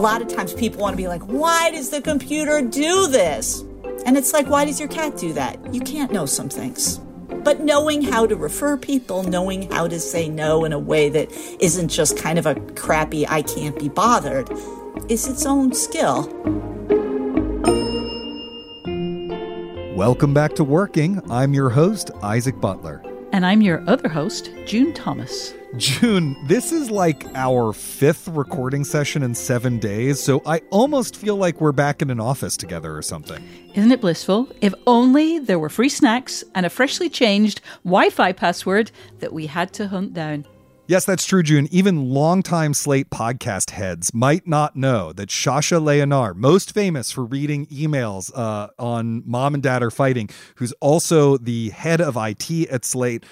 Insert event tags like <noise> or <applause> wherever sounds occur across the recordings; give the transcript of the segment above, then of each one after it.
A lot of times people want to be like, why does the computer do this? And it's like, why does your cat do that? You can't know some things. But knowing how to refer people, knowing how to say no in a way that isn't just kind of a crappy, I can't be bothered, is its own skill. Welcome back to Working. I'm your host, Isaac Butler. And I'm your other host, June Thomas. June, this is like our fifth recording session in seven days, so I almost feel like we're back in an office together or something. Isn't it blissful? If only there were free snacks and a freshly changed Wi Fi password that we had to hunt down. Yes, that's true, June. Even longtime Slate podcast heads might not know that Shasha Leonard, most famous for reading emails uh, on Mom and Dad Are Fighting, who's also the head of IT at Slate,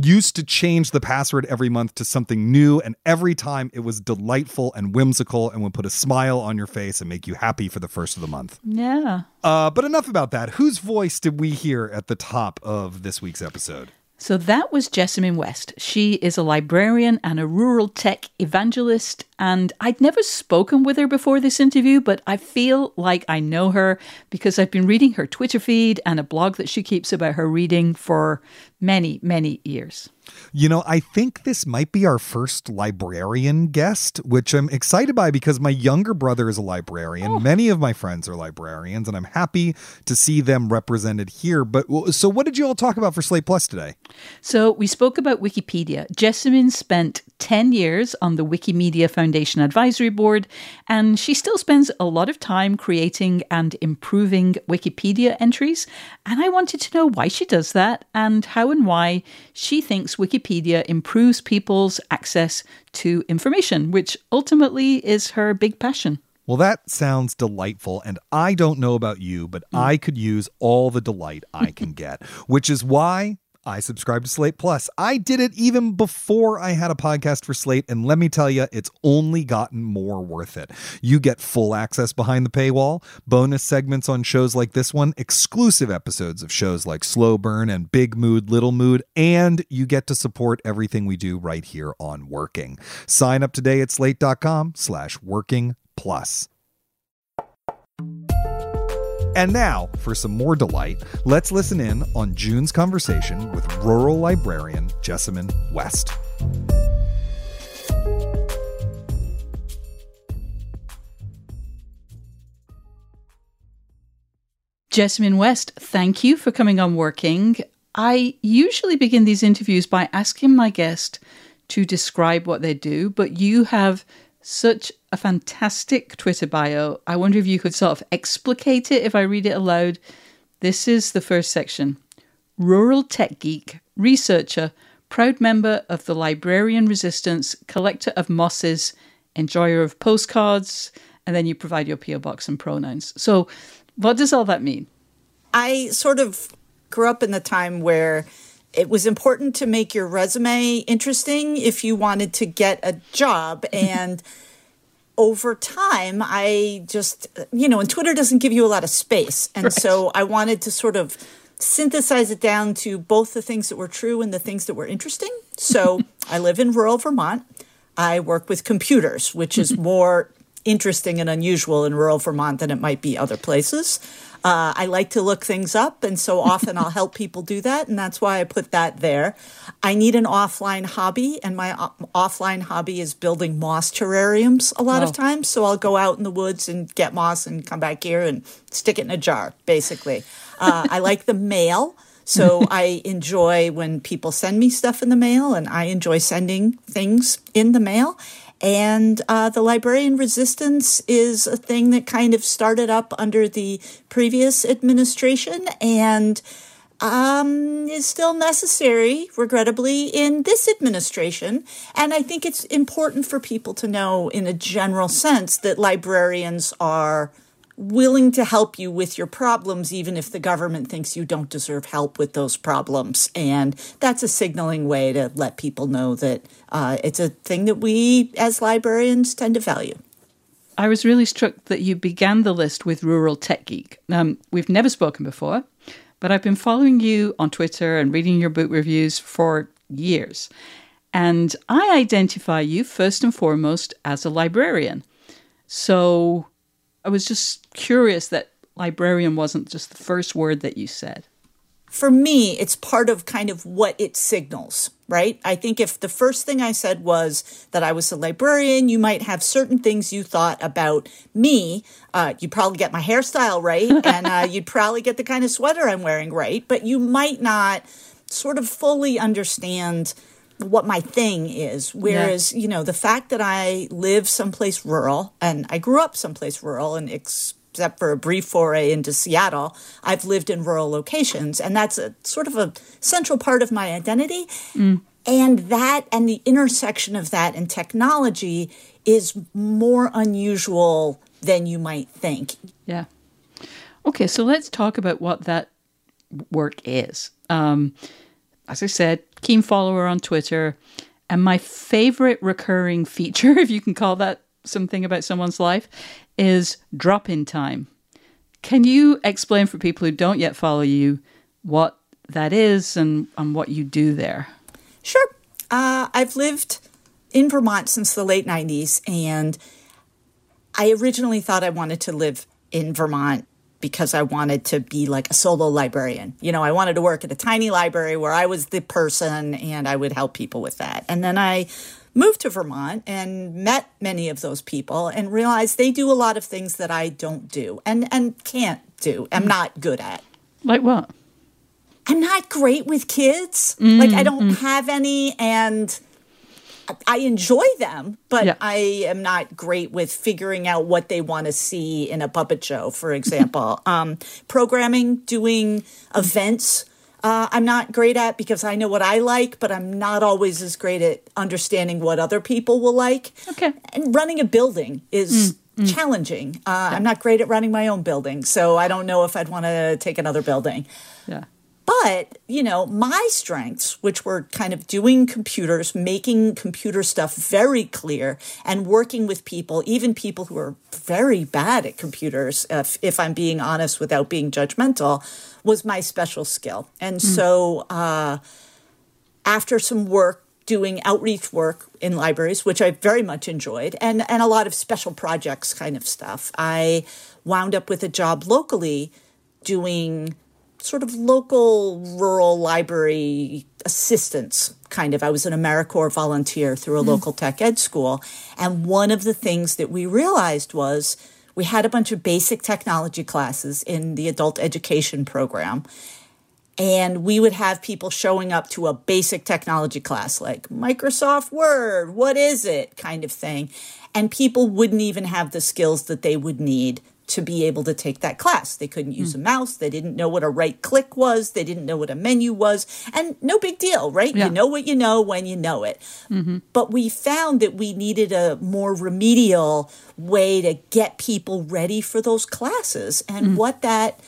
used to change the password every month to something new. And every time it was delightful and whimsical and would put a smile on your face and make you happy for the first of the month. Yeah. Uh, but enough about that. Whose voice did we hear at the top of this week's episode? So that was Jessamyn West. She is a librarian and a rural tech evangelist. And I'd never spoken with her before this interview, but I feel like I know her because I've been reading her Twitter feed and a blog that she keeps about her reading for many, many years. You know, I think this might be our first librarian guest, which I'm excited by because my younger brother is a librarian. Oh. Many of my friends are librarians, and I'm happy to see them represented here. But so, what did you all talk about for Slate Plus today? So, we spoke about Wikipedia. Jessamyn spent 10 years on the Wikimedia Foundation Advisory Board, and she still spends a lot of time creating and improving Wikipedia entries. And I wanted to know why she does that and how and why she thinks Wikipedia improves people's access to information, which ultimately is her big passion. Well, that sounds delightful. And I don't know about you, but mm. I could use all the delight I can get, which is why I subscribe to Slate Plus. I did it even before I had a podcast for Slate, and let me tell you, it's only gotten more worth it. You get full access behind the paywall, bonus segments on shows like this one, exclusive episodes of shows like Slow Burn and Big Mood, Little Mood, and you get to support everything we do right here on Working. Sign up today at slate.com slash working plus. And now, for some more delight, let's listen in on June's conversation with rural librarian Jessamyn West. Jessamyn West, thank you for coming on Working. I usually begin these interviews by asking my guest to describe what they do, but you have such a fantastic Twitter bio. I wonder if you could sort of explicate it if I read it aloud. This is the first section Rural tech geek, researcher, proud member of the Librarian Resistance, collector of mosses, enjoyer of postcards, and then you provide your PO box and pronouns. So, what does all that mean? I sort of grew up in the time where it was important to make your resume interesting if you wanted to get a job. Mm-hmm. And over time i just you know and twitter doesn't give you a lot of space. And right. so i wanted to sort of synthesize it down to both the things that were true and the things that were interesting. So <laughs> i live in rural vermont. I work with computers which is <laughs> more interesting and unusual in rural vermont than it might be other places uh, I like to look things up, and so often I'll help people do that, and that's why I put that there. I need an offline hobby, and my o- offline hobby is building moss terrariums a lot oh. of times. So I'll go out in the woods and get moss and come back here and stick it in a jar, basically. Uh, I like the mail. So <laughs> I enjoy when people send me stuff in the mail, and I enjoy sending things in the mail. And uh, the librarian resistance is a thing that kind of started up under the previous administration and um, is still necessary, regrettably, in this administration. And I think it's important for people to know, in a general sense, that librarians are willing to help you with your problems, even if the government thinks you don't deserve help with those problems. And that's a signaling way to let people know that uh, it's a thing that we as librarians tend to value. I was really struck that you began the list with Rural Tech Geek. Um, we've never spoken before, but I've been following you on Twitter and reading your book reviews for years. And I identify you first and foremost as a librarian. So I was just curious that librarian wasn't just the first word that you said. For me, it's part of kind of what it signals, right? I think if the first thing I said was that I was a librarian, you might have certain things you thought about me. Uh, you'd probably get my hairstyle right, <laughs> and uh, you'd probably get the kind of sweater I'm wearing right, but you might not sort of fully understand what my thing is. Whereas, yeah. you know, the fact that I live someplace rural and I grew up someplace rural and except for a brief foray into Seattle, I've lived in rural locations. And that's a sort of a central part of my identity. Mm. And that and the intersection of that and technology is more unusual than you might think. Yeah. Okay, so let's talk about what that work is. Um, as I said, keen follower on Twitter. And my favorite recurring feature, <laughs> if you can call that something about someone's life, is drop in time. Can you explain for people who don't yet follow you what that is and, and what you do there? Sure. Uh, I've lived in Vermont since the late 90s, and I originally thought I wanted to live in Vermont because I wanted to be like a solo librarian. You know, I wanted to work at a tiny library where I was the person and I would help people with that. And then I moved to Vermont and met many of those people and realized they do a lot of things that I don't do and and can't do. I'm not good at. Like what? I'm not great with kids. Mm-hmm. Like I don't mm-hmm. have any and I enjoy them, but yeah. I am not great with figuring out what they want to see in a puppet show, for example. <laughs> um, programming, doing events, uh, I'm not great at because I know what I like, but I'm not always as great at understanding what other people will like. Okay. And running a building is. Mm. Mm. challenging. Uh, yeah. I'm not great at running my own building, so I don't know if I'd want to take another building. Yeah. But, you know, my strengths, which were kind of doing computers, making computer stuff very clear, and working with people, even people who are very bad at computers, if, if I'm being honest without being judgmental, was my special skill. And mm. so uh, after some work, doing outreach work in libraries, which I very much enjoyed, and, and a lot of special projects kind of stuff, I wound up with a job locally doing sort of local rural library assistance kind of. I was an AmeriCorps volunteer through a mm. local tech ed school. And one of the things that we realized was we had a bunch of basic technology classes in the adult education program. And we would have people showing up to a basic technology class like Microsoft Word, what is it kind of thing. And people wouldn't even have the skills that they would need to be able to take that class. They couldn't use mm. a mouse. They didn't know what a right click was. They didn't know what a menu was. And no big deal, right? Yeah. You know what you know when you know it. Mm-hmm. But we found that we needed a more remedial way to get people ready for those classes. And mm. what that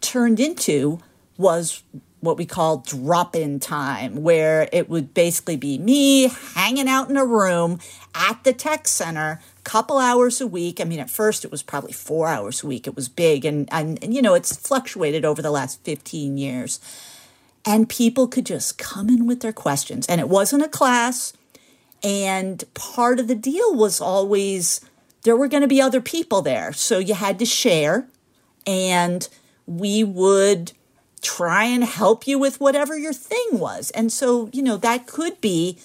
turned into was what we call drop in time, where it would basically be me hanging out in a room at the tech center couple hours a week. I mean, at first it was probably four hours a week. It was big. And, and, and, you know, it's fluctuated over the last 15 years. And people could just come in with their questions. And it wasn't a class. And part of the deal was always there were going to be other people there. So you had to share. And we would try and help you with whatever your thing was. And so, you know, that could be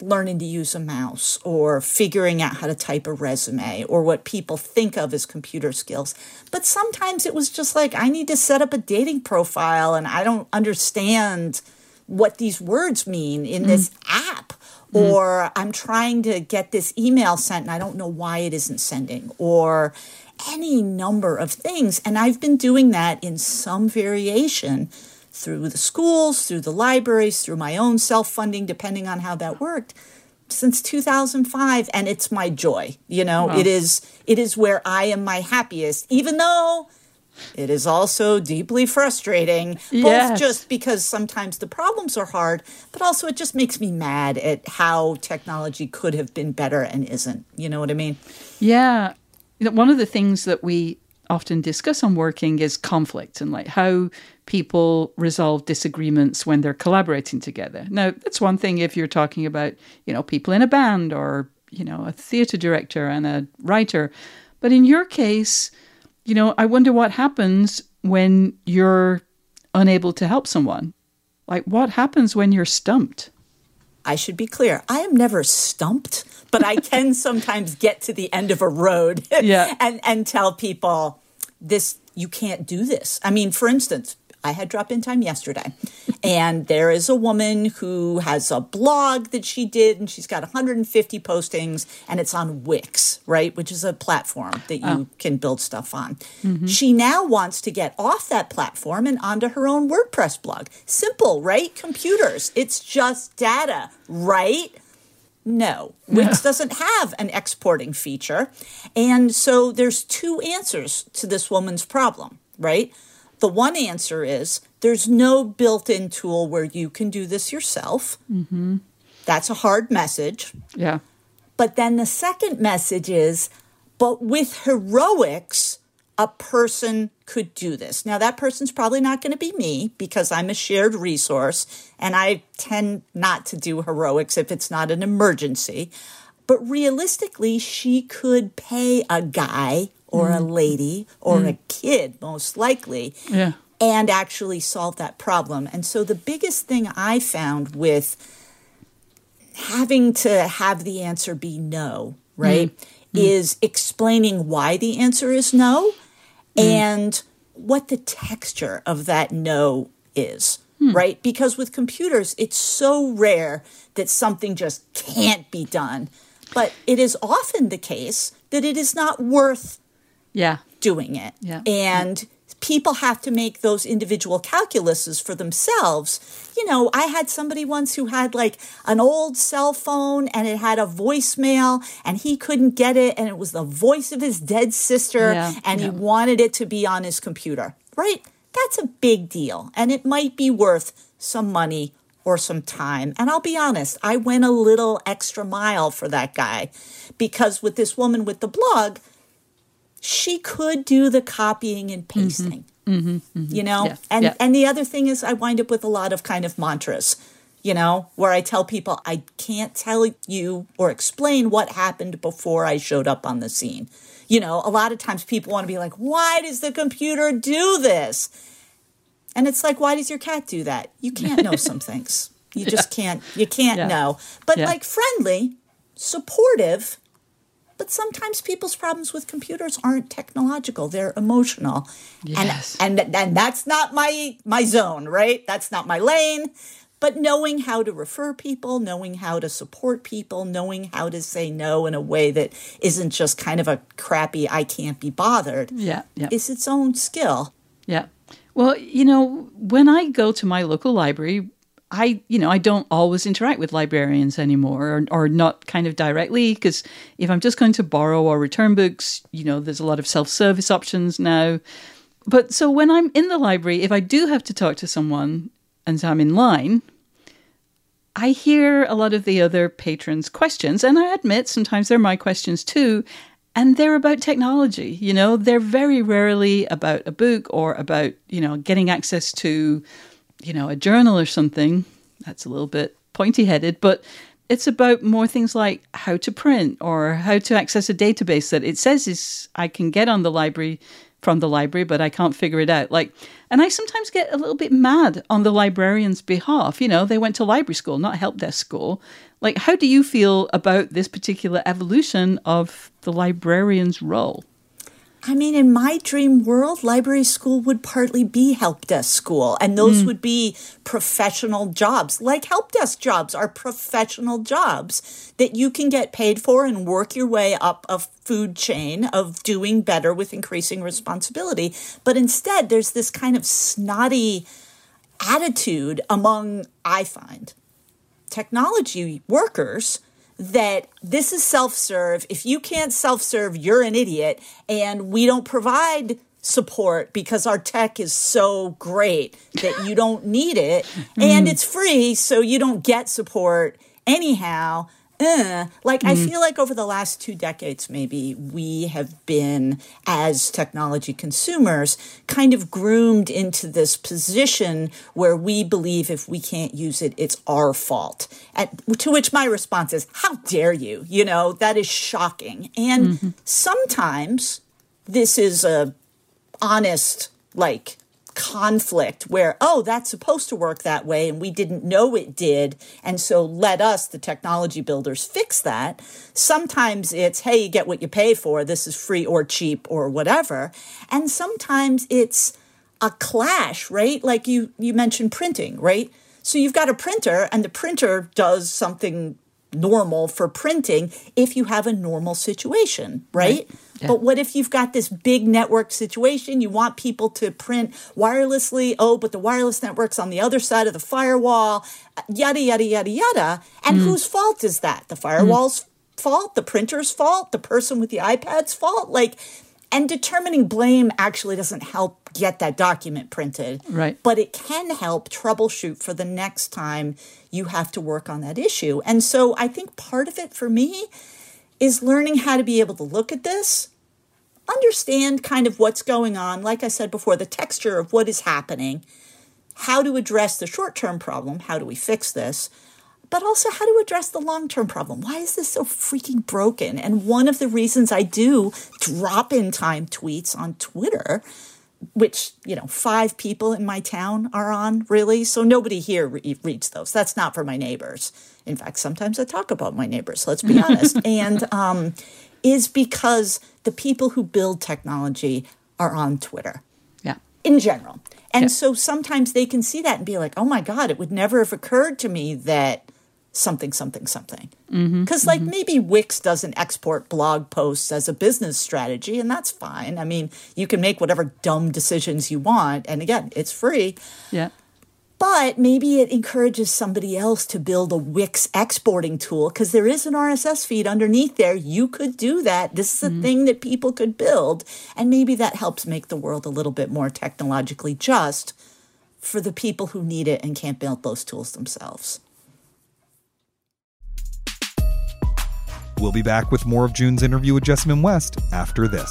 learning to use a mouse or figuring out how to type a resume or what people think of as computer skills. But sometimes it was just like, I need to set up a dating profile and I don't understand what these words mean in this mm. app. or I'm trying to get this email sent and I don't know why it isn't sending, or any number of things. And I've been doing that in some variation through the schools, through the libraries, through my own self funding, depending on how that worked since 2005 and it's my joy you know it is it is where i am my happiest even though it is also deeply frustrating both Yes. just because sometimes the problems are hard but also it just makes me mad at how technology could have been better and isn't you know what i mean Yeah. You know, one of the things that we often discuss on working is conflict and like how people resolve disagreements when they're collaborating together. Now, that's one thing if you're talking about, you know, people in a band or, you know, a theater director and a writer. But in your case, you know, I wonder what happens when you're unable to help someone. Like what happens when you're stumped? I should be clear. I am never stumped, but I can sometimes get to the end of a road <laughs> Yeah. and, and tell people this, you can't do this. I mean, for instance, I had drop in time yesterday, and there is a woman who has a blog that she did, and she's got 150 postings, and it's on Wix, right? Which is a platform that you oh. can build stuff on. Mm-hmm. She now wants to get off that platform and onto her own WordPress blog. Simple, right? Computers. It's just data, right? No, Wix doesn't have an exporting feature. And so there's two answers to this woman's problem, right? The one answer is there's no built in tool where you can do this yourself. Mm-hmm. That's a hard message. Yeah. But then the second message is, but with heroics, a person could do this. Now, that person's probably not going to be me because I'm a shared resource and I tend not to do heroics if it's not an emergency. But realistically, she could pay a guy or a mm. lady or a mm. kid, most likely, Yeah. and actually solve that problem. And so the biggest thing I found with having to have the answer be no, right, mm. is explaining why the answer is no Mm. and what the texture of that no is. Hmm. Right? Because with computers, it's so rare that something just can't be done. But it is often the case that it is not worth Yeah. doing it. Yeah. And people have to make those individual calculuses for themselves. You know, I had somebody once who had like an old cell phone and it had a voicemail and he couldn't get it and it was the voice of his dead sister Yeah, and yeah. he wanted it to be on his computer. Right? That's a big deal and it might be worth some money or some time. And I'll be honest, I went a little extra mile for that guy because with this woman with the blog, she could do the copying and mm-hmm. pasting. Mm-hmm. Mm-hmm. You know? Yeah, And yeah. and the other thing is I wind up with a lot of kind of mantras, you know, where I tell people I can't tell you or explain what happened before I showed up on the scene. You know, a lot of times people want to be like, "Why does the computer do this?" And it's like, "Why does your cat do that?" You can't know some <laughs> things. You just can't you can't Yeah. know. But Yeah. like friendly, supportive, but sometimes people's problems with computers aren't technological they're emotional Yes. and and and that's not my my zone right that's not my lane but knowing how to refer people knowing how to support people knowing how to say no in a way that isn't just kind of a crappy i can't be bothered Yeah. Yeah. is its own skill Yeah. Well, you know, when I go to my local library, I, you know, I don't always interact with librarians anymore or, or not kind of directly because if I'm just going to borrow or return books, you know, there's a lot of self service options now. But so when I'm in the library, if I do have to talk to someone and I'm in line, I hear a lot of the other patrons' questions, and I admit sometimes they're my questions too, and they're about technology. You know, they're very rarely about a book or about, you know, getting access to, you know, a journal or something. That's a little bit pointy headed, but it's about more things like how to print or how to access a database that it says is I can get on the library from the library, but I can't figure it out. Like, and I sometimes get a little bit mad on the librarian's behalf. You know, they went to library school, not help desk school. Like, how do you feel about this particular evolution of the librarian's role? I mean, in my dream world, library school would partly be help desk school, and those mm. would be professional jobs. Like help desk jobs are professional jobs that you can get paid for and work your way up a food chain of doing better with increasing responsibility. But instead, there's this kind of snotty attitude among, I find, technology workers that this is self serve. If you can't self serve, you're an idiot. And we don't provide support because our tech is so great that you don't need it. and mm. it's free, so you don't get support anyhow uh, like mm. I feel like over the last two decades, maybe we have been, as technology consumers, kind of groomed into this position where we believe if we can't use it, it's our fault. At, to which my response is, "How dare you?" You know that is shocking. And mm-hmm. sometimes this is a honest, like conflict where, oh, that's supposed to work that way and we didn't know it did. And so let us, the technology builders, fix that. Sometimes it's, hey, you get what you pay for. This is free or cheap or whatever. And sometimes it's a clash, right? Like you, you mentioned printing, right? So you've got a printer and the printer does something normal for printing if you have a normal situation, right? right. Yeah. But what if you've got this big network situation? You want people to print wirelessly. Oh, but the wireless network's on the other side of the firewall, yada, yada, yada, yada. And mm. whose fault is that? The firewall's mm. fault? The printer's fault? The person with the iPad's fault? Like, and determining blame actually doesn't help get that document printed. Right. But it can help troubleshoot for the next time you have to work on that issue. And so I think part of it for me is learning how to be able to look at this, understand kind of what's going on, like I said before, the texture of what is happening, how to address the short term problem, how do we fix this, but also how to address the long term problem. Why is this so freaking broken? And one of the reasons I do drop in time tweets on Twitter which you know five people in my town are on really so nobody here re- reads those that's not for my neighbors in fact sometimes i talk about my neighbors let's be honest <laughs> and um, is because the people who build technology are on twitter yeah in general and yeah. so sometimes they can see that and be like oh my god it would never have occurred to me that something, something, something. Because, mm-hmm, like, mm-hmm. maybe Wix doesn't export blog posts as a business strategy, and that's fine. I mean, you can make whatever dumb decisions you want. And again, it's free. Yeah. But maybe it encourages somebody else to build a Wix exporting tool because there is an RSS feed underneath there. You could do that. This is a mm-hmm. thing that people could build. And maybe that helps make the world a little bit more technologically just for the people who need it and can't build those tools themselves. We'll be back with more of June's interview with Jessamyn West after this.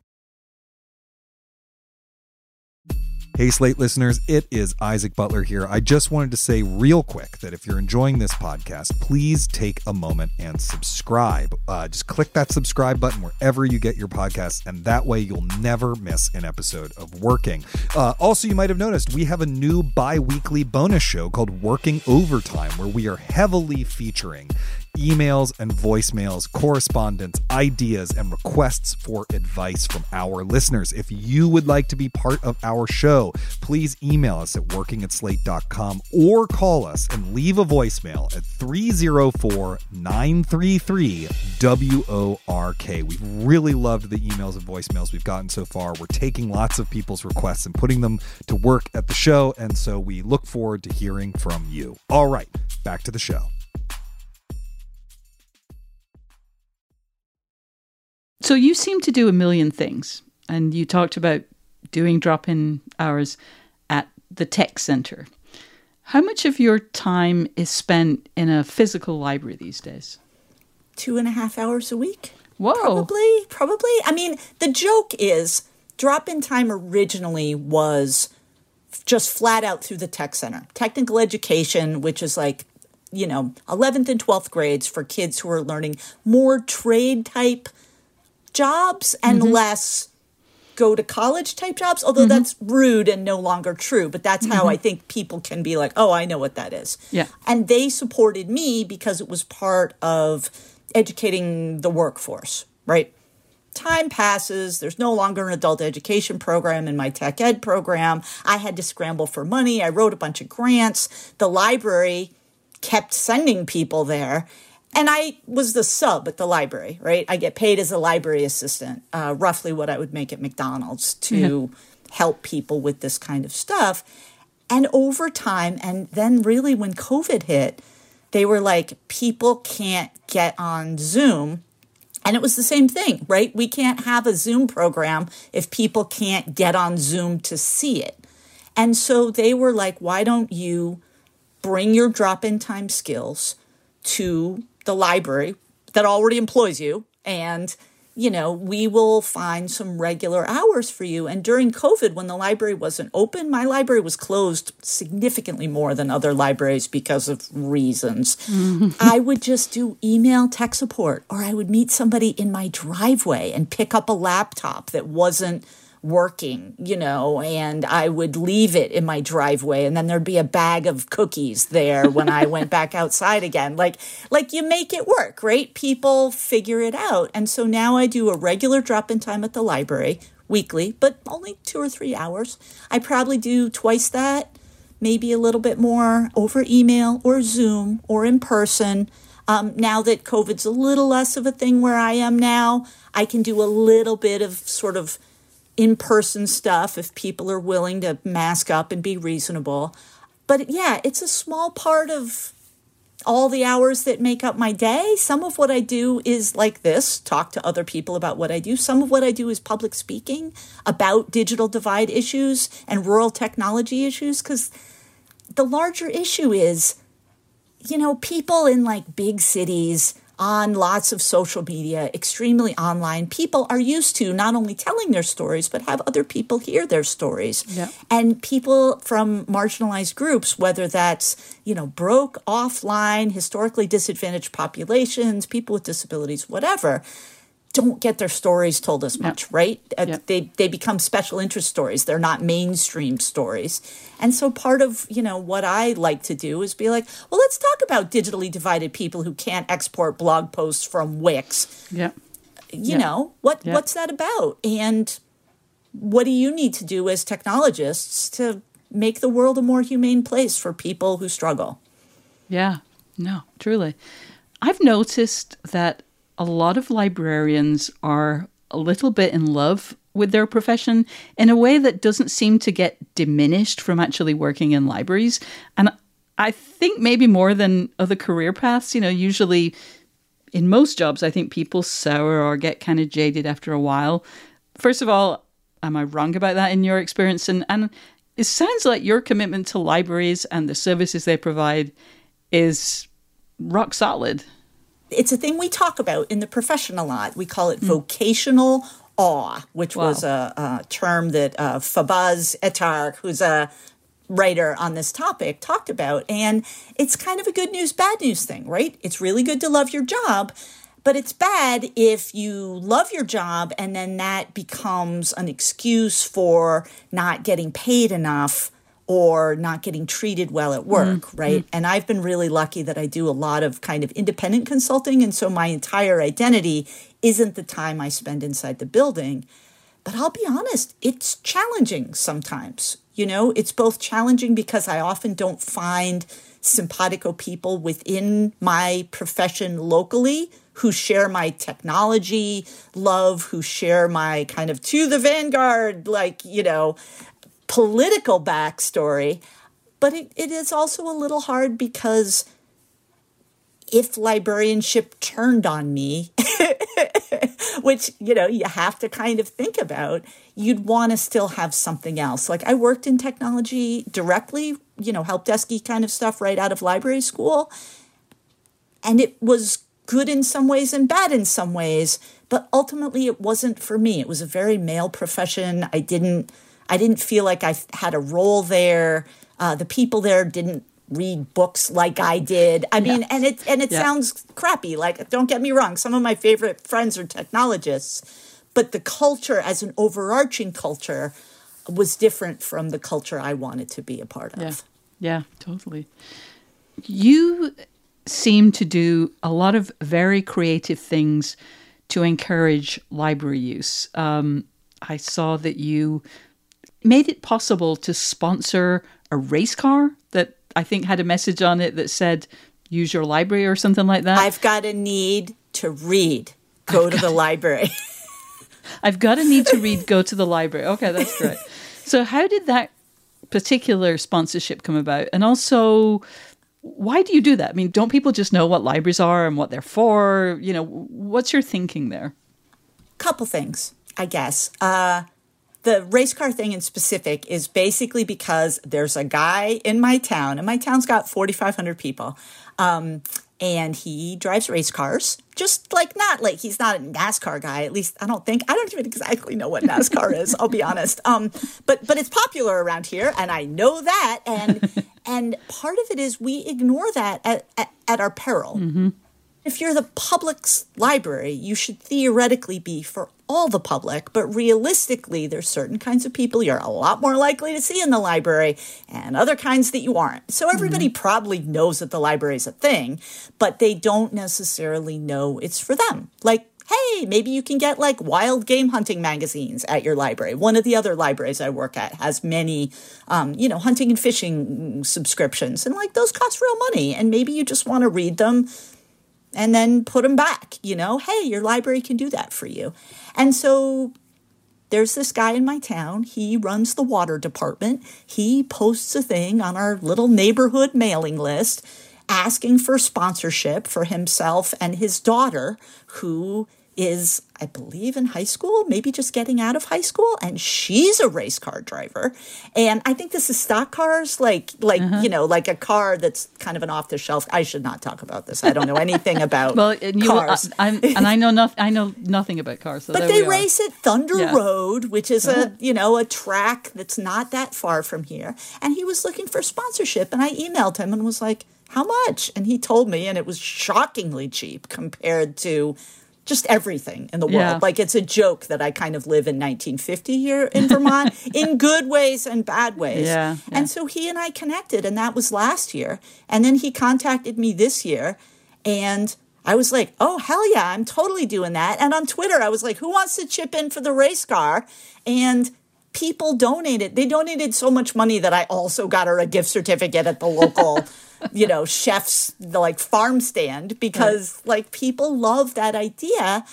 Hey, Slate listeners, it is Isaac Butler here. I just wanted to say real quick that if you're enjoying this podcast, please take a moment and subscribe. Uh, just click that subscribe button wherever you get your podcasts, and that way you'll never miss an episode of Working. Uh, also, you might have noticed we have a new bi weekly bonus show called Working Overtime, where we are heavily featuring emails and voicemails, correspondence, ideas, and requests for advice from our listeners. If you would like to be part of our show, please email us at working at slate.com or call us and leave a voicemail at 304 933 WORK. We've really loved the emails and voicemails we've gotten so far. We're taking lots of people's requests and putting them to work at the show, and so we look forward to hearing from you. All right, back to the show. So you seem to do a million things, and you talked about doing drop in hours at the tech center. How much of your time is spent in a physical library these days? Two and a half hours a week. Whoa. Probably, probably. I mean, the joke is drop in time originally was just flat out through the tech center. Technical education, which is like, you know, 11th and 12th grades for kids who are learning more trade type jobs and mm-hmm. less go to college type jobs, although mm-hmm. that's rude and no longer true. But that's how mm-hmm. I think people can be like, oh, I know what that is. Yeah. And they supported me because it was part of educating the workforce, right? Time passes. There's no longer an adult education program in my tech ed program. I had to scramble for money. I wrote a bunch of grants. The library kept sending people there and I was the sub at the library, right? I get paid as a library assistant, uh, roughly what I would make at McDonald's to yeah. help people with this kind of stuff. And over time, and then really when COVID hit, they were like, people can't get on Zoom. And it was the same thing, right? We can't have a Zoom program if people can't get on Zoom to see it. And so they were like, why don't you bring your drop in time skills to the library that already employs you and you know, we will find some regular hours for you. And during COVID, when the library wasn't open, my library was closed significantly more than other libraries because of reasons. Mm. I would just do email tech support, or I would meet somebody in my driveway and pick up a laptop that wasn't working, you know, and I would leave it in my driveway and then there'd be a bag of cookies there when I went <laughs> back outside again. Like like you make it work, right? People figure it out. And so now I do a regular drop-in time at the library weekly, but only 2 or 3 hours. I probably do twice that, maybe a little bit more over email or Zoom or in person. Um, now that COVID's a little less of a thing where I am now, I can do a little bit of sort of in person stuff if people are willing to mask up and be reasonable. But yeah, it's a small part of all the hours that make up my day. Some of what I do is like this talk to other people about what I do. Some of what I do is public speaking about digital divide issues and rural technology issues because the larger issue is, you know, people in like big cities on lots of social media, extremely online, people are used to not only telling their stories, but have other people hear their stories. Yeah. And people from marginalized groups, whether that's, you know, broke, offline, historically disadvantaged populations, people with disabilities, whatever, don't get their stories told as much, yep. right? Uh, yep. They they become special interest stories. They're not mainstream stories. And so part of, you know, what I like to do is be like, well, let's talk about digitally divided people who can't export blog posts from Wix. Yeah. You know, what what's that about? And what do you need to do as technologists to make the world a more humane place for people who struggle? Yeah. No, truly. I've noticed that a lot of librarians are a little bit in love with their profession in a way that doesn't seem to get diminished from actually working in libraries. And I think maybe more than other career paths, you know, usually in most jobs, I think people sour or get kind of jaded after a while. First of all, am I wrong about that in your experience? And, and it sounds like your commitment to libraries and the services they provide is rock solid it's a thing we talk about in the profession a lot. We call it mm. vocational awe, which wow. was a, a, term that uh, Fobazi Ettarh, who's a writer on this topic, talked about. And it's kind of a good news, bad news thing, right? It's really good to love your job, but it's bad if you love your job and then that becomes an excuse for not getting paid enough or not getting treated well at work, mm-hmm. right? And I've been really lucky that I do a lot of kind of independent consulting. And so my entire identity isn't the time I spend inside the building. But I'll be honest, it's challenging sometimes. You know, it's both challenging because I often don't find simpatico people within my profession locally who share my technology love, who share my kind of to the vanguard, like, you know, political backstory, but it, it is also a little hard because if librarianship turned on me, <laughs> which, you know, you have to kind of think about, you'd want to still have something else. Like I worked in technology directly you know, help desky kind of stuff right out of library school. And it was good in some ways and bad in some ways, but ultimately it wasn't for me. It was a very male profession. I didn't I didn't feel like I had a role there. Uh, the people there didn't read books like I did. I mean, and it and it yeah. sounds crappy. Like, don't get me wrong. Some of my favorite friends are technologists, but the culture as an overarching culture was different from the culture I wanted to be a part of. Yeah, yeah totally. You seem to do a lot of very creative things to encourage library use. Um, I saw that you made it possible to sponsor a race car that I think had a message on it that said, use your library or something like that. I've got a need to read. Go I've to the library. <laughs> <laughs> I've got a need to read. Go to the library. Okay, that's great. so, how did that particular sponsorship come about? And also, why do you do that? I mean, don't people just know what libraries are and what they're for? You know, what's your thinking there? Couple things, I guess. Uh, the race car thing in specific is basically because there's a guy in my town, and my town's got 4,500 people. Um, and he drives race cars just like not like he's not a nascar guy at least i don't think i don't even exactly know what nascar <laughs> is i'll be honest um, but but it's popular around here and i know that and <laughs> and part of it is we ignore that at, at, at our peril mm-hmm. If you're the public's library you should theoretically be for all the public, but realistically, there's certain kinds of people you're a lot more likely to see in the library and other kinds that you aren't. So everybody mm-hmm. probably knows that the library is a thing, but they don't necessarily know it's for them. Like, hey, maybe you can get like wild game hunting magazines at your library. One of the other libraries I work at has many, um, you know, hunting and fishing subscriptions, and like those cost real money. And maybe you just want to read them and then put them back. You know, hey, your library can do that for you. And so there's this guy in my town. He runs the water department. He posts a thing on our little neighborhood mailing list asking for sponsorship for himself and his daughter, who is, I believe, in high school, maybe just getting out of high school, and she's a race car driver. And I think this is stock cars, like like uh-huh. you know, like a car that's kind of an off the shelf. I should not talk about this. I don't know anything <laughs> about well, and you, cars, uh, and I know nothing. I know nothing about cars. So but they race at Thunder yeah. Road, which is uh-huh. a you know a track that's not that far from here. And he was looking for sponsorship, and I emailed him and was like. How much? And he told me, and it was shockingly cheap compared to just everything in the world. Yeah. Like it's a joke that I kind of live in 1950 here in Vermont <laughs> in good ways and bad ways. Yeah, yeah, And so he and I connected, and that was last year. And then he contacted me this year, and I was like, oh, hell yeah, I'm totally doing that. And on Twitter, I was like, who wants to chip in for the race car? And people donated. They donated so much money that I also got her a gift certificate at the local <laughs> you know, chef's like farm stand because right. like people love that idea.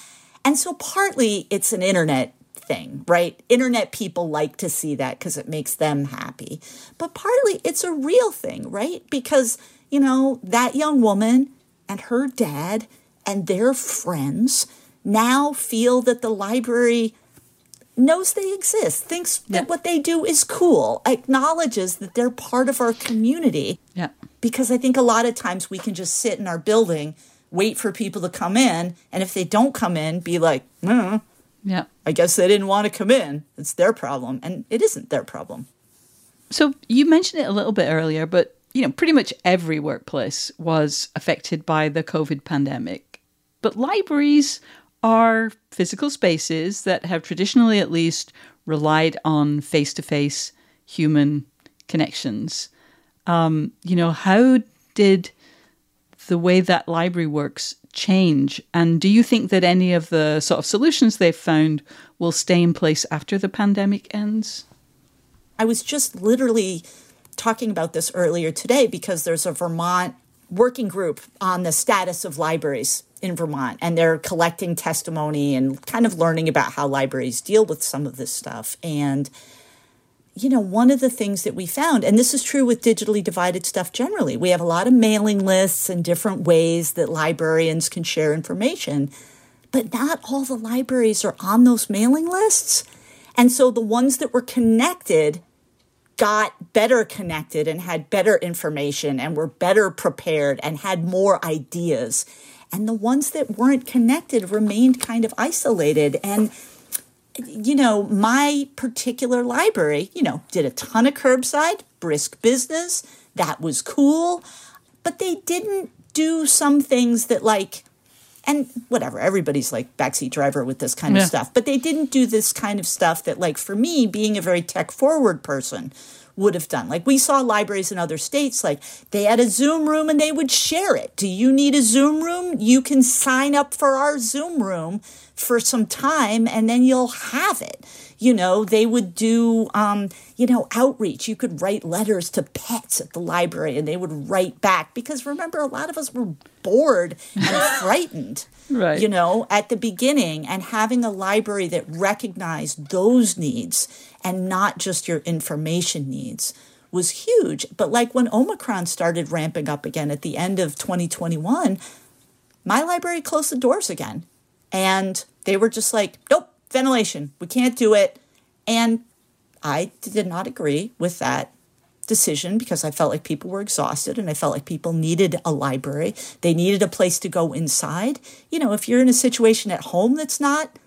And so partly it's an internet thing, right? Internet people like to see that because it makes them happy. But partly it's a real thing, right? Because, you know, that young woman and her dad and their friends now feel that the library knows they exist, thinks yeah. that what they do is cool, acknowledges that they're part of our community. Yeah. Because I think a lot of times we can just sit in our building, wait for people to come in, and if they don't come in, be like, mm, yeah. I guess they didn't want to come in. It's their problem. And it isn't their problem. So you mentioned it a little bit earlier, but you know, pretty much every workplace was affected by the COVID pandemic. But libraries are physical spaces that have traditionally, at least, relied on face to face human connections. Um, you know, how did the way that library works change? And do you think that any of the sort of solutions they've found will stay in place after the pandemic ends? I was just literally talking about this earlier today because there's a Vermont working group on the status of libraries in Vermont, and they're collecting testimony and kind of learning about how libraries deal with some of this stuff. And, you know, one of the things that we found, and this is true with digitally divided stuff generally, we have a lot of mailing lists and different ways that librarians can share information, but not all the libraries are on those mailing lists. And so the ones that were connected got better connected and had better information and were better prepared and had more ideas. And the ones that weren't connected remained kind of isolated. And, you know, my particular library, you know, did a ton of curbside, brisk business. That was cool. But they didn't do some things that, like, and whatever, everybody's like backseat driver with this kind of stuff. But they didn't do this kind of stuff that, like, for me, being a very tech forward person, would have done. Like we saw libraries in other states, like they had a Zoom room and they would share it. Do you need a Zoom room? You can sign up for our Zoom room for some time and then you'll have it. You know, they would do, um, you know, outreach. You could write letters to pets at the library and they would write back because remember, a lot of us were bored and <laughs> frightened. Right. You know, at the beginning, and having a library that recognized those needs and not just your information needs was huge. But like when Omicron started ramping up again at the end of 2021, my library closed the doors again. And they were just like, nope, ventilation, we can't do it. And I did not agree with that decision because I felt like people were exhausted and I felt like people needed a library. They needed a place to go inside. You know, if you're in a situation at home that's not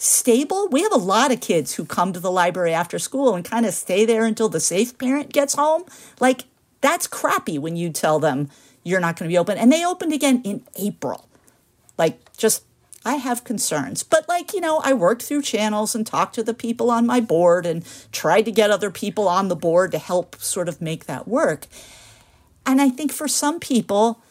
stable, we have a lot of kids who come to the library after school and kind of stay there until the safe parent gets home. Like, that's crappy when you tell them you're not going to be open. And they opened again in April. Like, just I have concerns. But, like, you know, I worked through channels and talked to the people on my board and tried to get other people on the board to help sort of make that work. And I think for some people,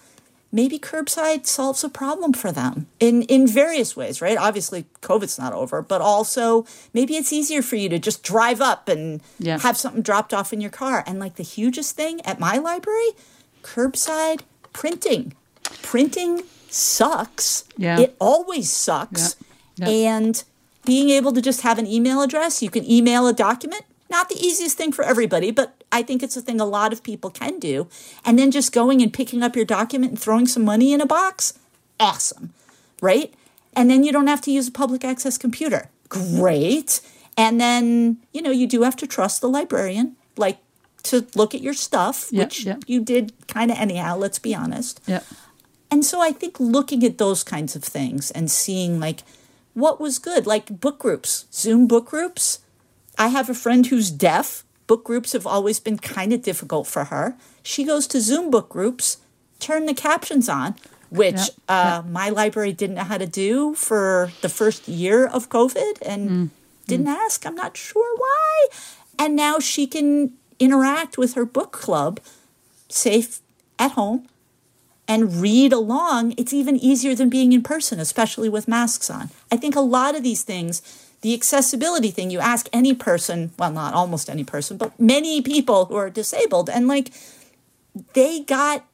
maybe curbside solves a problem for them in, in various ways, right? Obviously, COVID's not over, but also maybe it's easier for you to just drive up and Yeah. have something dropped off in your car. And like the hugest thing at my library, curbside printing. Printing sucks. Yeah. It always sucks. Yeah. And being able to just have an email address, you can email a document. Not the easiest thing for everybody, but I think it's a thing a lot of people can do. And then just going and picking up your document and throwing some money in a box, awesome, right? And then you don't have to use a public access computer. Great. And then, you know, you do have to trust the librarian, like to look at your stuff, Yeah, which yeah. you did kind of anyhow, let's be honest. Yeah. And so I think looking at those kinds of things and seeing like what was good, like book groups, Zoom book groups. I have a friend who's deaf. Book groups have always been kind of difficult for her. She goes to Zoom book groups, turn the captions on, which Yeah, uh, my library didn't know how to do for the first year of COVID and didn't ask. I'm not sure why. And now she can interact with her book club safe at home and read along, it's even easier than being in person, especially with masks on. I think a lot of these things, the accessibility thing, you ask any person, well, not almost any person, but many people who are disabled, and like they got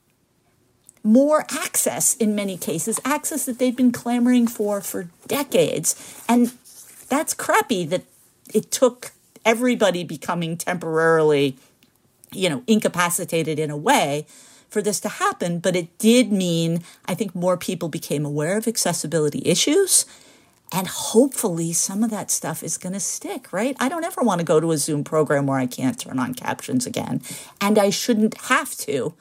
more access in many cases, access that they've been clamoring for for decades. And that's crappy that it took everybody becoming temporarily, you know, incapacitated in a way for this to happen. But it did mean, I think, more people became aware of accessibility issues. And hopefully, some of that stuff is going to stick, right? I don't ever want to go to a Zoom program where I can't turn on captions again. And I shouldn't have to.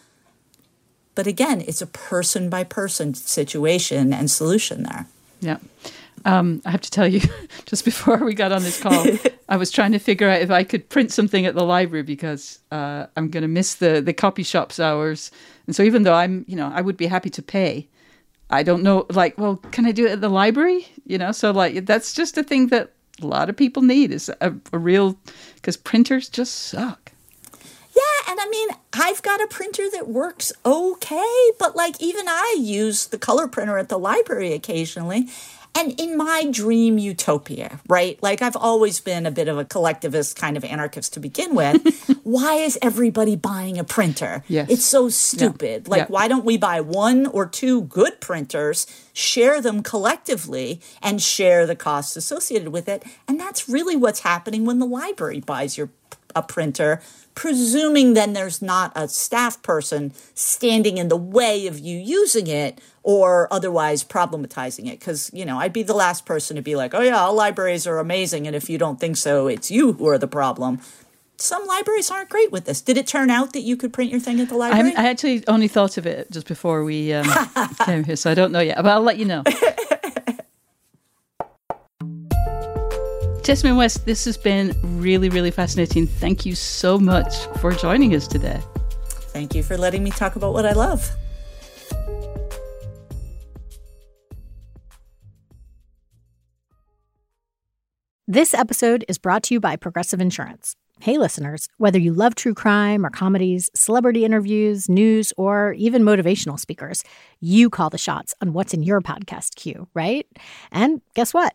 But again, it's a person by person situation and solution there. Yeah. Um, I have to tell you, <laughs> just before we got on this call, <laughs> I was trying to figure out if I could print something at the library because uh, I'm going to miss the the copy shop's hours. And so even though I'm, you know, I would be happy to pay, I don't know. Like, well, can I do it at the library? You know, so like that's just a thing that a lot of people need is a, a real because printers just suck. Yeah, and I mean, I've got a printer that works okay, but like even I use the color printer at the library occasionally. And in my dream utopia, right? Like I've always been a bit of a collectivist kind of anarchist to begin with. <laughs> why is everybody buying a printer? Yes. It's so stupid. Like Yeah. why don't we buy one or two good printers, share them collectively and share the costs associated with it? And that's really what's happening when the library buys your a printer, presuming then there's not a staff person standing in the way of you using it or otherwise problematizing it. Because, you know, I'd be the last person to be like, oh, yeah, all libraries are amazing. And if you don't think so, it's you who are the problem. some libraries aren't great with this. Did it turn out that you could print your thing at the library? I, I actually only thought of it just before we um, <laughs> came here, so I don't know yet, but I'll let you know. <laughs> Jessamyn West, this has been really, really fascinating. Thank you so much for joining us today. Thank you for letting me talk about what I love. This episode is brought to you by Progressive Insurance. Hey, listeners, whether you love true crime or comedies, celebrity interviews, news, or even motivational speakers, you call the shots on what's in your podcast queue, right? And guess what?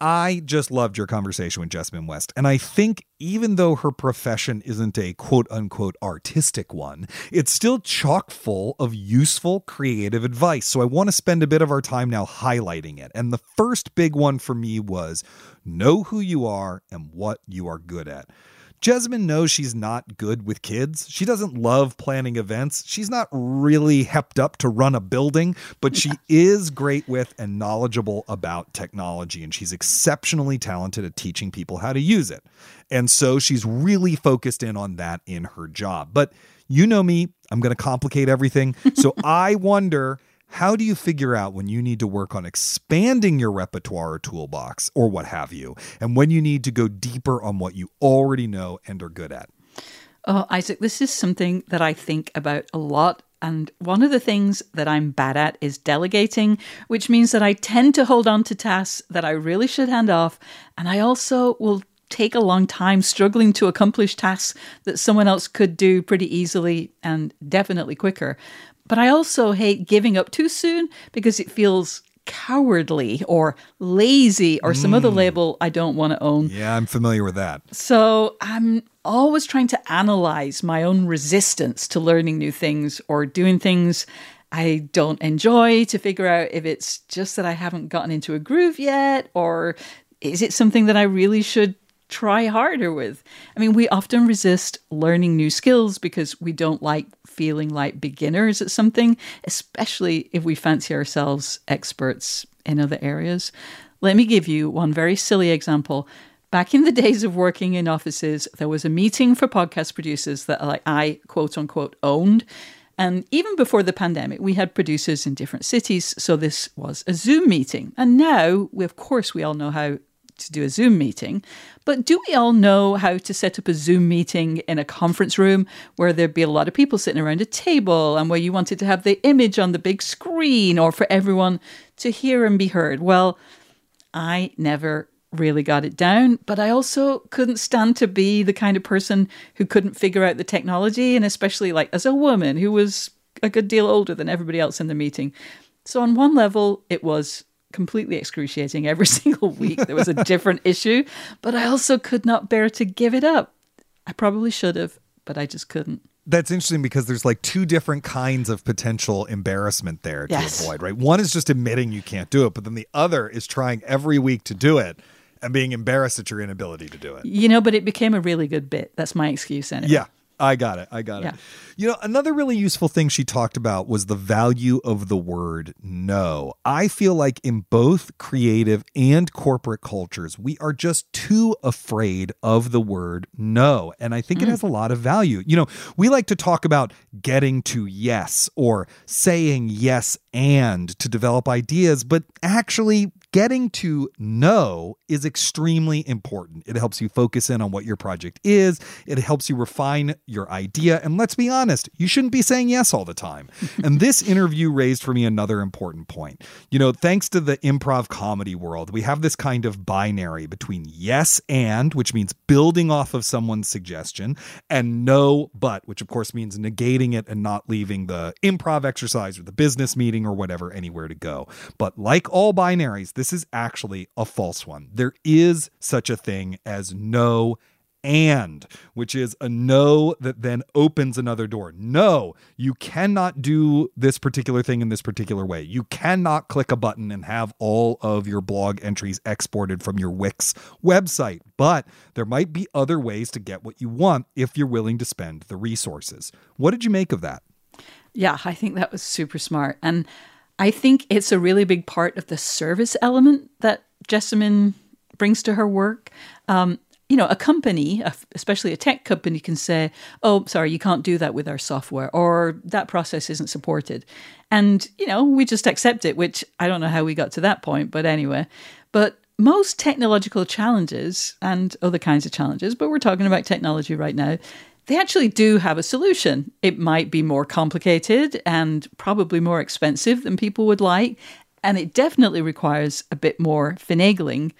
I just loved your conversation with Jessamyn West. And I think even though her profession isn't a quote unquote artistic one, it's still chock full of useful, creative advice. So I want to spend a bit of our time now highlighting it. And the first big one for me was know who you are and what you are good at. Jessamyn knows she's not good with kids. She doesn't love planning events. She's not really hepped up to run a building, but she <laughs> is great with and knowledgeable about technology. And she's exceptionally talented at teaching people how to use it. And so she's really focused in on that in her job. But you know me, I'm going to complicate everything. <laughs> So I wonder how do you figure out when you need to work on expanding your repertoire or toolbox or what have you, and when you need to go deeper on what you already know and are good at? Oh, Isaac, this is something that I think about a lot. And one of the things that I'm bad at is delegating, which means that I tend to hold on to tasks that I really should hand off. And I also will take a long time struggling to accomplish tasks that someone else could do pretty easily and definitely quicker. But I also hate giving up too soon because it feels cowardly or lazy or some other mm. label I don't want to own. Yeah, I'm familiar with that. So I'm always trying to analyze my own resistance to learning new things or doing things I don't enjoy to figure out if it's just that I haven't gotten into a groove yet or is it something that I really should try harder with. I mean, we often resist learning new skills because we don't like feeling like beginners at something, especially if we fancy ourselves experts in other areas. Let me give you one very silly example. Back in the days of working in offices, there was a meeting for podcast producers that I quote unquote owned. And even before the pandemic, we had producers in different cities, so this was a Zoom meeting. And now, we, of course, we all know how to do a Zoom meeting. But do we all know how to set up a Zoom meeting in a conference room where there'd be a lot of people sitting around a table and where you wanted to have the image on the big screen or for everyone to hear and be heard? Well, I never really got it down, but I also couldn't stand to be the kind of person who couldn't figure out the technology, and especially like as a woman who was a good deal older than everybody else in the meeting. So, on one level, it was completely excruciating every <laughs> single week. There was a different issue, but I also could not bear to give it up. I probably should have, but I just couldn't. That's interesting because there's like two different kinds of potential embarrassment there to Yes. avoid, right? One is just admitting you can't do it, but then the other is trying every week to do it and being embarrassed at your inability to do it. You know, but it became a really good bit. That's my excuse anyway. Yeah, I got it. I got Yeah. it. You know, another really useful thing she talked about was the value of the word no. I feel like in both creative and corporate cultures, we are just too afraid of the word no. And I think it mm. has a lot of value. You know, we like to talk about getting to yes or saying yes and to develop ideas, but actually getting to know is extremely important. It helps you focus in on what your project is, it helps you refine your idea. And let's be honest, you shouldn't be saying yes all the time. <laughs> and this interview raised for me another important point. You know, thanks to the improv comedy world, we have this kind of binary between yes and, which means building off of someone's suggestion, and no but, which of course means negating it and not leaving the improv exercise or the business meeting or whatever anywhere to go. But like all binaries, this is actually a false one. There is such a thing as no and, which is a no that then opens another door. No, you cannot do this particular thing in this particular way. You cannot click a button and have all of your blog entries exported from your Wix website. But there might be other ways to get what you want if you're willing to spend the resources. What did you make of that? Yeah, I think that was super smart. And I think it's a really big part of the service element that Jessamyn brings to her work. Um, you know, a company, especially a tech company, can say, oh, sorry, you can't do that with our software, or that process isn't supported. And, you know, we just accept it, which I don't know how we got to that point, but anyway. But most technological challenges and other kinds of challenges, but we're talking about technology right now, they actually do have a solution. It might be more complicated and probably more expensive than people would like. And it definitely requires a bit more finagling.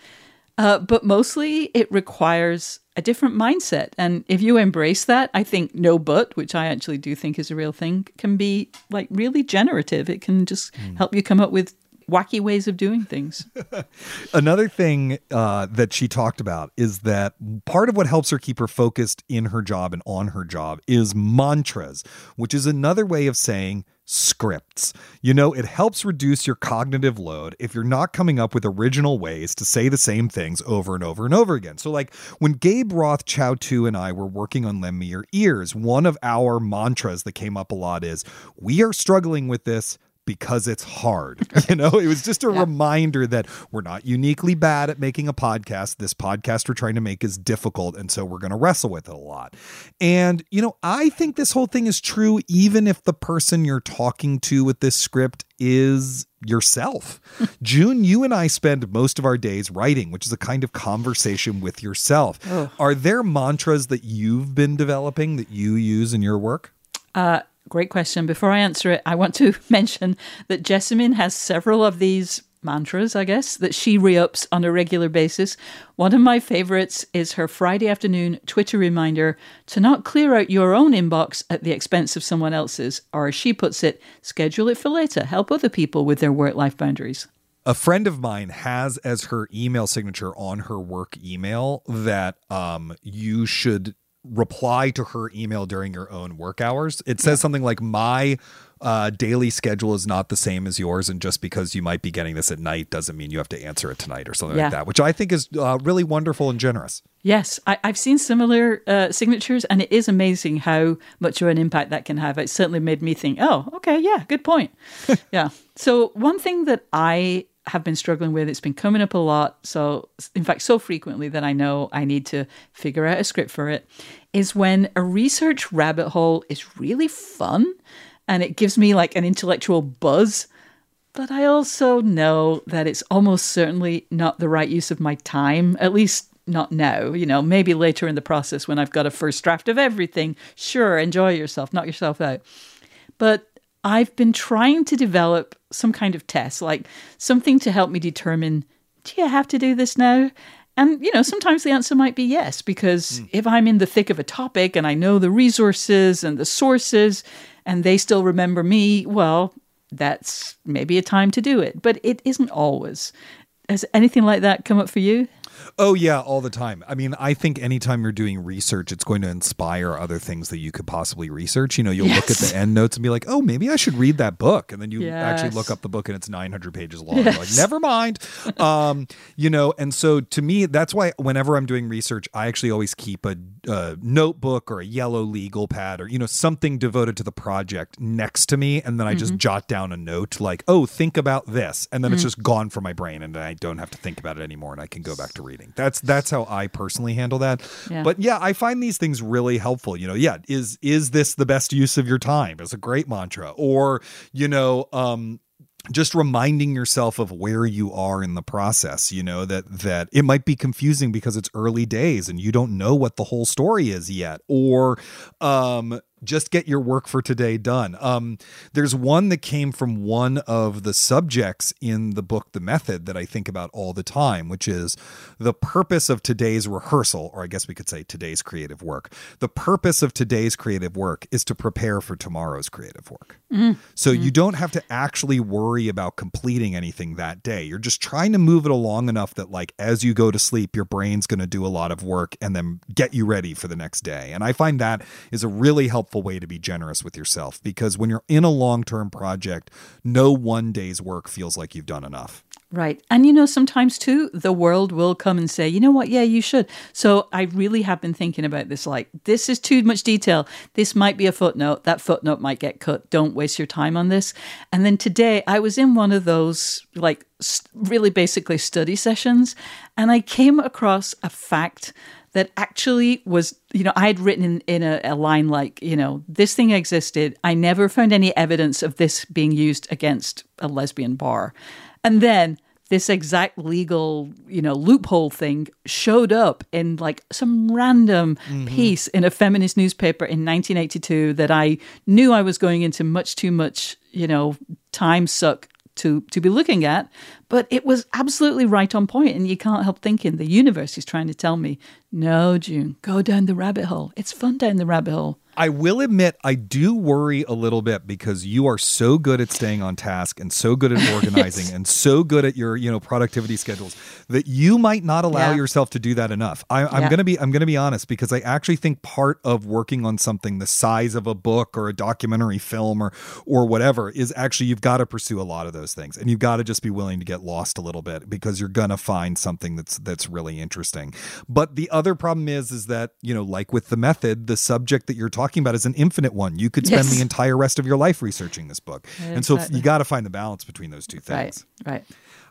Uh, but mostly it requires a different mindset. And if you embrace that, I think no but, which I actually do think is a real thing, can be like really generative. It can just mm. help you come up with wacky ways of doing things. <laughs> Another thing uh, that she talked about is that part of what helps her keep her focused in her job and on her job is mantras, which is another way of saying scripts. You know, it helps reduce your cognitive load if you're not coming up with original ways to say the same things over and over and over again. So, like when Gabe Roth, Chau Tu, and I were working on Lend Me Your Ears, one of our mantras that came up a lot is, We are struggling with this because it's hard. <laughs> You know, it was just a yeah. reminder that we're not uniquely bad at making a podcast. This podcast we're trying to make is difficult. And so we're going to wrestle with it a lot. And, you know, I think this whole thing is true, even if the person you're talking to with this script is yourself. <laughs> June, you and I spend most of our days writing, which is a kind of conversation with yourself. Oh. Are there mantras that you've been developing that you use in your work? Uh, Great question. Before I answer it, I want to <laughs> mention that Jessamyn has several of these mantras, I guess, that she re ups on a regular basis. One of my favorites is her Friday afternoon Twitter reminder to not clear out your own inbox at the expense of someone else's, or as she puts it, schedule it for later. Help other people with their work life boundaries. A friend of mine has as her email signature on her work email that um, you should reply to her email during your own work hours. It says something like, My uh, daily schedule is not the same as yours. And just because you might be getting this at night doesn't mean you have to answer it tonight or something yeah. like that, which I think is uh, really wonderful and generous. Yes, I, have seen similar uh, signatures, and it is amazing how much of an impact that can have. It certainly made me think, oh, okay, yeah, good point. <laughs> yeah. So, one thing that I have been struggling with. It's been coming up a lot. So, in fact, so frequently that I know I need to figure out a script for it is when a research rabbit hole is really fun and it gives me like an intellectual buzz. But I also know that it's almost certainly not the right use of my time, at least not now. You know, maybe later in the process when I've got a first draft of everything. Sure, enjoy yourself, knock yourself out. But I've been trying to develop some kind of test, like something to help me determine do you have to do this now? And, you know, sometimes the answer might be yes, because mm. if I'm in the thick of a topic and I know the resources and the sources and they still remember me, well, that's maybe a time to do it. But it isn't always. Has anything like that come up for you? Oh yeah, all the time. I mean, I think anytime you're doing research, it's going to inspire other things that you could possibly research. You know, you'll yes. look at the end notes and be like, "Oh, maybe I should read that book," and then you yes. actually look up the book and it's 900 pages long. Yes. like, never mind. um, you know, and so to me, that's why whenever I'm doing research, I actually always keep a, a notebook or a yellow legal pad or you know something devoted to the project next to me, and then I mm-hmm. just jot down a note like, "Oh, think about this," and then mm-hmm. it's just gone from my brain, and I don't have to think about it anymore, and I can go back to reading. That's that's how I personally handle that. Yeah. But yeah, I find these things really helpful. You know, yeah, is is this the best use of your time? Is a great mantra. Or, you know, um, just reminding yourself of where you are in the process you know that that it might be confusing because it's early days and you don't know what the whole story is yet or um just get your work for today done. Um, there's one that came from one of the subjects in the book, The Method, that I think about all the time, which is the purpose of today's rehearsal, or I guess we could say today's creative work. The purpose of today's creative work is to prepare for tomorrow's creative work. Mm. So mm. you don't have to actually worry about completing anything that day. You're just trying to move it along enough that, like, as you go to sleep, your brain's going to do a lot of work and then get you ready for the next day. And I find that is a really helpful helpful way to be generous with yourself because when you're in a long term project, no one day's work feels like you've done enough. Right. And you know, sometimes too, the world will come and say, you know what? Yeah, you should. So I really have been thinking about this like, this is too much detail. This might be a footnote. That footnote might get cut. Don't waste your time on this. And then today I was in one of those like really basically study sessions and I came across a fact that actually was, you know, I had written in, in a, a, line like, you know, this thing existed. I never found any evidence of this being used against a lesbian bar. And then this exact legal, you know, loophole thing showed up in like some random mm-hmm. piece in a feminist newspaper in 1982 that I knew I was going into much too much, you know, time suck to to be looking at but it was absolutely right on point and you can't help thinking the universe is trying to tell me no june go down the rabbit hole. It's fun down the rabbit hole I will admit I do worry a little bit because you are so good at staying on task and so good at <laughs> organizing and so good at your you know productivity schedules that you might not allow yeah. yourself to do that enough. I, am yeah. gonna be I'm gonna be honest because I actually think part of working on something the size of a book or a documentary film or or whatever is actually you've got to pursue a lot of those things and you've got to just be willing to get lost a little bit because you're gonna find something that's that's really interesting. But the other problem is is that you know like with the method, the subject that you're talking talking about is an infinite one. You could spend yes. the entire rest of your life researching this book. And so you got to find the balance between those two things. Right. Right.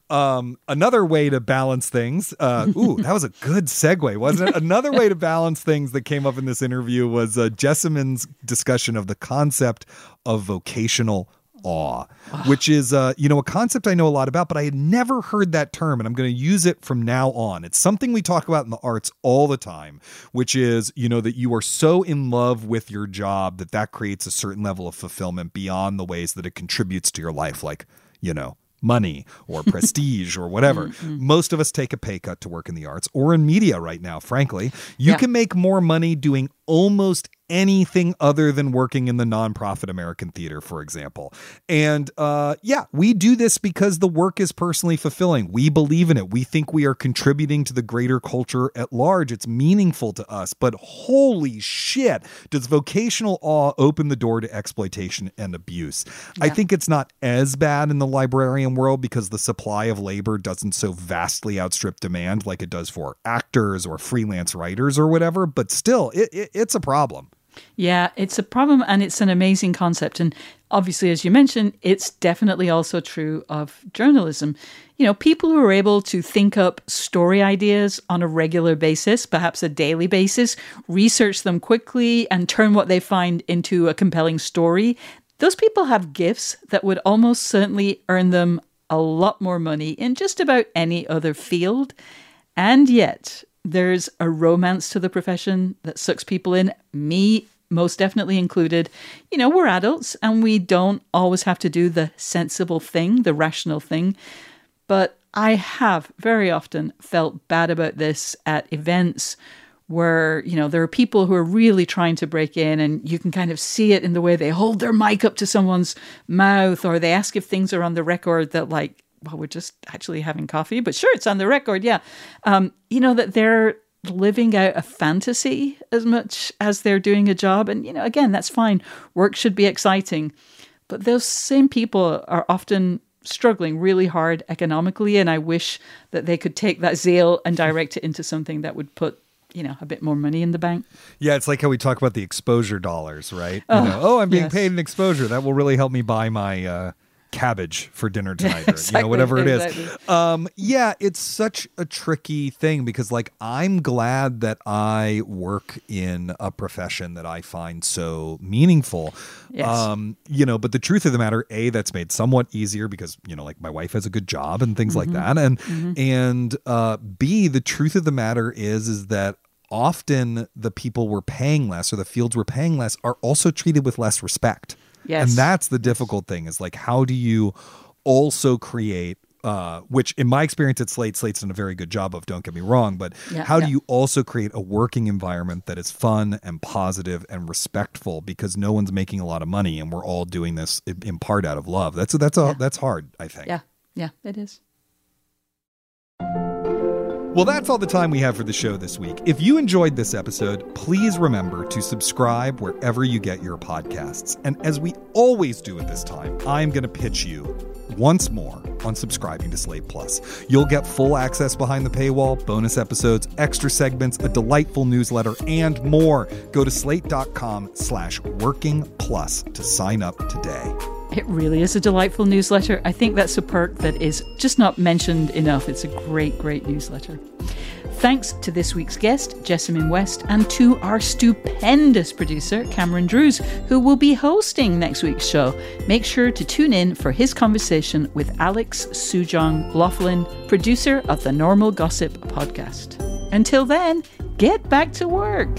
Um, another way to balance things. Uh, ooh, that was a good segue, wasn't it? <laughs> Another way to balance things that came up in this interview was uh, Jessamyn's discussion of the concept of vocational awe, which is uh, you know a concept I know a lot about, but I had never heard that term, and I'm going to use it from now on. It's something we talk about in the arts all the time, which is you know that you are so in love with your job that that creates a certain level of fulfillment beyond the ways that it contributes to your life, like you know money or <laughs> prestige or whatever. Mm-hmm. Most of us take a pay cut to work in the arts or in media right now, frankly. You yeah. can make more money doing almost anything other than working in the nonprofit American theater, for example. And uh, yeah, we do this because the work is personally fulfilling. We believe in it. We think we are contributing to the greater culture at large. It's meaningful to us. But holy shit, does vocational awe open the door to exploitation and abuse? Yeah. I think it's not as bad in the librarian world because the supply of labor doesn't so vastly outstrip demand like it does for actors or freelance writers or whatever. But still, it, it, it's a problem. Yeah, it's a problem and it's an amazing concept. And obviously, as you mentioned, it's definitely also true of journalism. You know, people who are able to think up story ideas on a regular basis, perhaps a daily basis, research them quickly, and turn what they find into a compelling story, those people have gifts that would almost certainly earn them a lot more money in just about any other field. And yet, there's a romance to the profession that sucks people in, me most definitely included. You know, we're adults and we don't always have to do the sensible thing, the rational thing. But I have very often felt bad about this at events where, you know, there are people who are really trying to break in and you can kind of see it in the way they hold their mic up to someone's mouth or they ask if things are on the record that like well, we're just actually having coffee, but sure, it's on the record. Yeah. Um, you know, that they're living out a fantasy as much as they're doing a job. And, you know, again, that's fine. Work should be exciting. But those same people are often struggling really hard economically. And I wish that they could take that zeal and direct it into something that would put you know a bit more money in the bank. Yeah, it's like how we talk about the exposure dollars, right? Oh, you know, oh I'm being yes. paid an exposure that will really help me buy my uh, cabbage for dinner tonight, or <laughs> you know, whatever it is. exactly. Um, yeah, it's such a tricky thing because, like, I'm glad that I work in a profession that I find so meaningful. Yes. Um, you know, but the truth of the matter, a that's made somewhat easier because you know, like, my wife has a good job and things like that, and and uh, b the truth of the matter is is that often the people we're paying less or the fields we're paying less are also treated with less respect. Yes. And that's the difficult thing is like, how do you also create, uh, which in my experience at Slate, Slate's done a very good job of, don't get me wrong, but Yeah, how yeah. do you also create a working environment that is fun and positive and respectful because no one's making a lot of money and we're all doing this in, part out of love. That's, that's, a, that's hard, I think. Yeah, yeah, it is. Well, that's all the time we have for the show this week. If you enjoyed this episode, please remember to subscribe wherever you get your podcasts. And as we always do at this time, I'm going to pitch you once more on subscribing to Slate Plus. You'll get full access behind the paywall, bonus episodes, extra segments, a delightful newsletter, and more. Go to slate.com slash working plus to sign up today. It really is a delightful newsletter. I think that's a perk that is just not mentioned enough. It's a great, great newsletter. Thanks to this week's guest, Jessamyn West, and to our stupendous producer, Cameron Drews, who will be hosting next week's show. Make sure to tune in for his conversation with Alex Sujong Laughlin, producer of the Normal Gossip podcast. Until then, get back to work.